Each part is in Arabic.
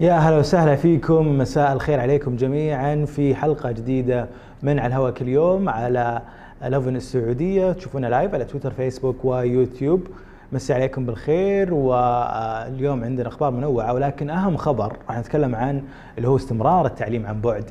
يا هلا وسهلا فيكم. مساء الخير عليكم جميعا في حلقة جديدة من على الهواء كل يوم على لوفن السعودية. تشوفونا live على تويتر فيسبوك ويوتيوب مسي عليكم بالخير. واليوم عندنا أخبار منوعة ولكن أهم خبر راح نتكلم عن اللي هو استمرار التعليم عن بعد.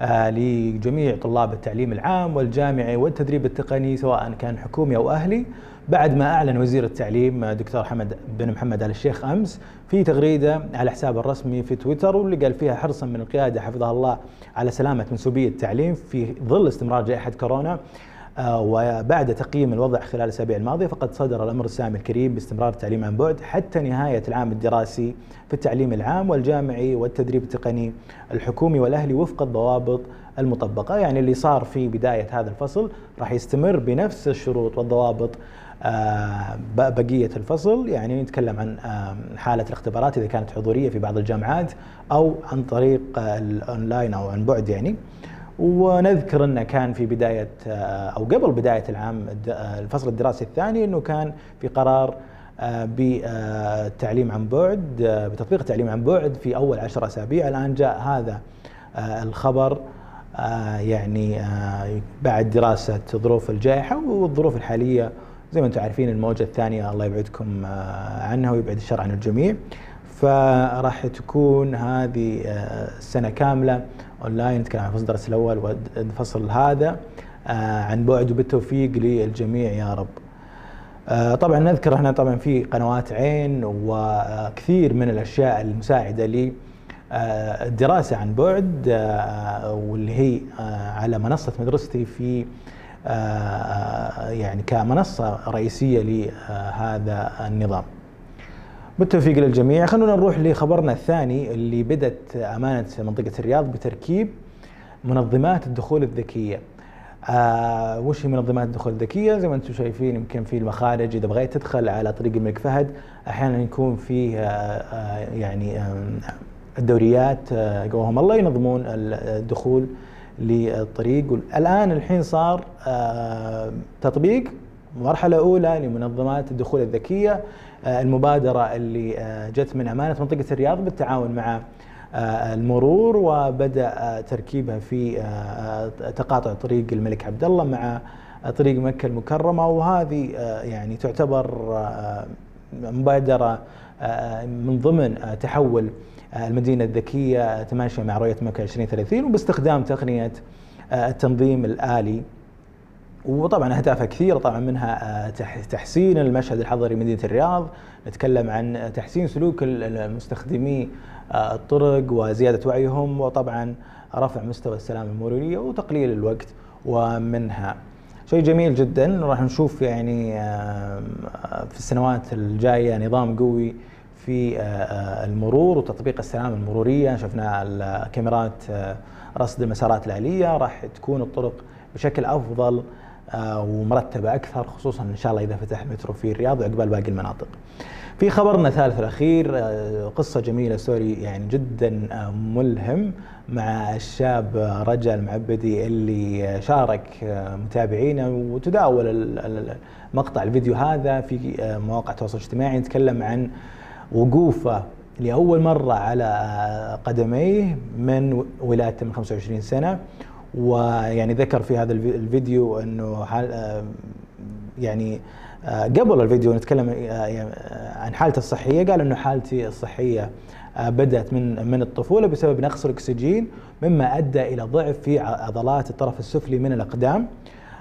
لجميع طلاب التعليم العام والجامعي والتدريب التقني سواء كان حكومي أو أهلي. بعد ما أعلن وزير التعليم آه، دكتور حمد بن محمد آل الشيخ أمس في تغريدة على حسابه الرسمي في تويتر واللي قال فيها حرصا من القيادة حفظها الله على سلامة منسوبي التعليم في ظل استمرار جائحة كورونا. آه، وبعد تقييم الوضع خلال الأسابيع الماضية فقد صدر الأمر السامي الكريم باستمرار التعليم عن بعد حتى نهاية العام الدراسي في التعليم العام والجامعي والتدريب التقني الحكومي والأهلي وفق الضوابط المطبقة، يعني اللي صار في بداية هذا الفصل راح يستمر بنفس الشروط والضوابط آه، بقية الفصل، يعني نتكلم عن حالة الاختبارات إذا كانت حضورية في بعض الجامعات أو عن طريق الاونلاين أو عن بعد يعني. ونذكر أنه كان في بداية أو قبل بداية العام الفصل الدراسي الثاني أنه كان في قرار بالتعليم عن بعد بتطبيق التعليم عن بعد في أول عشر أسابيع. الآن جاء هذا الخبر يعني بعد دراسة ظروف الجائحة والظروف الحالية. زي ما أنتم عارفين الموجة الثانية الله يبعدكم عنها ويبعد الشر عن الجميع. فراح تكون هذه السنة كاملة أونلاين نتكلم عن الفصل الدراسي الأول والفصل هذا آه، عن بعد وبالتوفيق للجميع يا رب. آه، طبعا نذكر إحنا طبعا في قنوات عين وكثير من الأشياء المساعدة ل آه، الدراسة عن بعد واللي هي على منصة مدرستي في يعني كمنصة رئيسية لهذا النظام. بالتوفيق للجميع. خلونا نروح لخبرنا الثاني اللي بدت أمانة منطقة الرياض بتركيب منظمات الدخول الذكية. آه وش هي منظمات الدخول الذكية؟ زي ما أنتم شايفين يمكن في المخارج إذا بغيت تدخل على طريق الملك فهد أحيانا يكون فيه آه آه يعني آه الدوريات آه قوهم الله ينظمون الدخول للطريق. الان الحين صار آه تطبيق مرحلة أولى لمنظمات الدخول الذكية آه، المبادرة اللي آه، جت من أمانة منطقة الرياض بالتعاون مع آه، المرور وبدأ تركيبها في تقاطع طريق الملك عبد الله مع طريق مكة المكرمة. وهذه يعني تعتبر مبادرة من ضمن تحول المدينة الذكية تماشيا مع رؤية مكة 2030 وباستخدام تقنية التنظيم الآلي. وطبعا أهدافها كثيرة طبعا منها آه، تحسين المشهد الحضري مدينه الرياض. نتكلم عن تحسين سلوك المستخدمي آه، الطرق وزيادة وعيهم وطبعا رفع مستوى السلامه المروريه وتقليل الوقت ومنها. شيء جميل جدا راح نشوف يعني آه، في السنوات الجاية نظام قوي في المرور وتطبيق السلامه المروريه شفنا الكاميرات رصد المسارات الآلية راح تكون الطرق بشكل أفضل آه، ومرتبة أكثر خصوصا إن شاء الله إذا فتح مترو في الرياض وعقبال باقي المناطق. في خبرنا الثالث والأخير آه، قصة جميلة ستوري يعني جدا آه، ملهم مع الشاب رجا المعبدي اللي شارك متابعينا وتداول مقطع الفيديو هذا في مواقع التواصل الاجتماعي نتكلم عن وقوفه لأول مرة على قدميه من ولادته من 25 سنة ويعني ذكر في هذا الفيديو إنه آه، يعني آه، قبل الفيديو نتكلم آه، يعني، عن حالته الصحية. قال إنه حالتي الصحية بدأت من من الطفولة بسبب نقص الأكسجين مما أدى إلى ضعف في عضلات الطرف السفلي من الأقدام.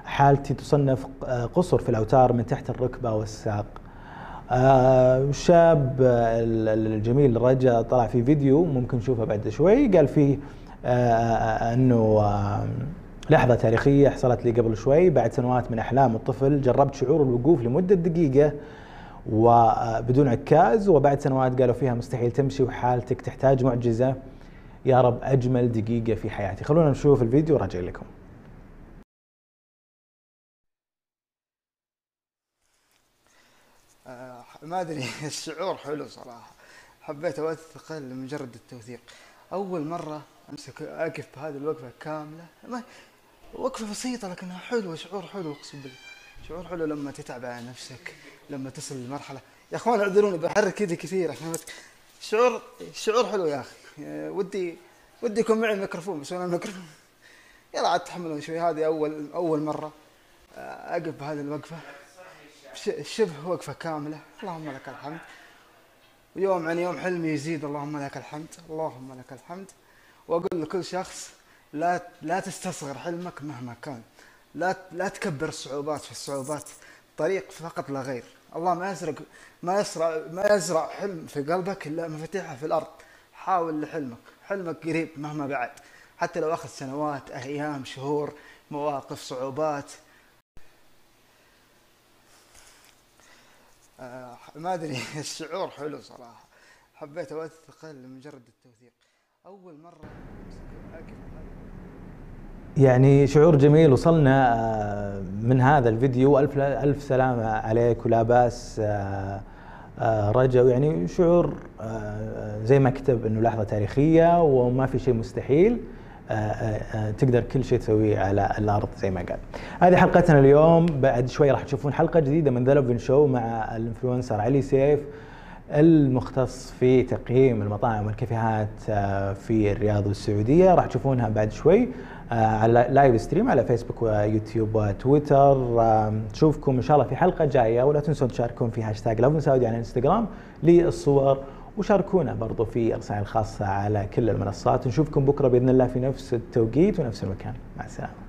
حالتي تصنف قصر في الأوتار من تحت الركبة والساق. شاب الجميل رجا طلع في فيديو ممكن نشوفه بعد شوي. قال فيه آه، آه، انه لحظة تاريخية حصلت لي قبل شوي بعد سنوات من أحلام الطفل جربت شعور الوقوف لمدة دقيقة وبدون عكاز وبعد سنوات قالوا فيها مستحيل تمشي وحالتك تحتاج معجزة. يا رب أجمل دقيقة في حياتي. خلونا نشوف الفيديو وراجع لكم. آه ما أدري الشعور حلو صراحة. حبيت أوثق لمجرد التوثيق. أول مرة امسك أقف بهذه الوقفة كاملة. ما وقفة بسيطة لكنها حلوة شعور حلو أقسم بالله. شعور حلو لما تتعب على نفسك لما تصل لمرحلة. يا أخوان اعذروني بحرك يدي كثير عشان بس شعور شعور حلو يا أخي. ودي ودي يكون معي الميكروفون بس أنا الميكروفون. يلا عاد تحملون شوي. هذه اول أول مرة آه، أقف بهذه الوقفة. شبه وقفة كاملة. اللهم لك الحمد. ويوم عن يوم حلمي يزيد. اللهم لك الحمد. اللهم لك الحمد. وأقول لكل شخص لا لا تستصغر حلمك مهما كان. لا لا تكبر الصعوبات في الصعوبات. طريق فقط لا غير. الله ما يزرع ما يزرع ما يزرع حلم في قلبك إلا مفاتيحه في الأرض. حاول لحلمك. حلمك قريب مهما بعد. حتى لو أخذ سنوات أيام شهور مواقف صعوبات. آه ما أدري. الشعور حلو صراحة. حبيت اوثقه لمجرد التوثيق. أول مرة اقف يعني شعور جميل وصلنا آه، من هذا الفيديو. ألف ألف سلامة عليك ولا بأس آه، آه، رجا يعني شعور زي ما كتب إنه لحظة تاريخية وما في شيء مستحيل تقدر كل شيء تسويه على الأرض زي ما قال. هذه حلقتنا اليوم. بعد شوي راح تشوفون حلقة جديدة من ذا شو مع الإنفلونسر علي سيف. المختص في تقييم المطاعم والكافيهات آه، في الرياض والسعودية. راح تشوفونها بعد شوي آه، على live stream على فيسبوك ويوتيوب وتويتر نشوفكم إن شاء الله في حلقة جاية ولا تنسون تشاركون في هاشتاج لوفن سعودي على الانستغرام للصور وشاركونا برضو في الرسائل الخاصة على كل المنصات. نشوفكم بكرة بإذن الله في نفس التوقيت ونفس المكان. مع السلامة.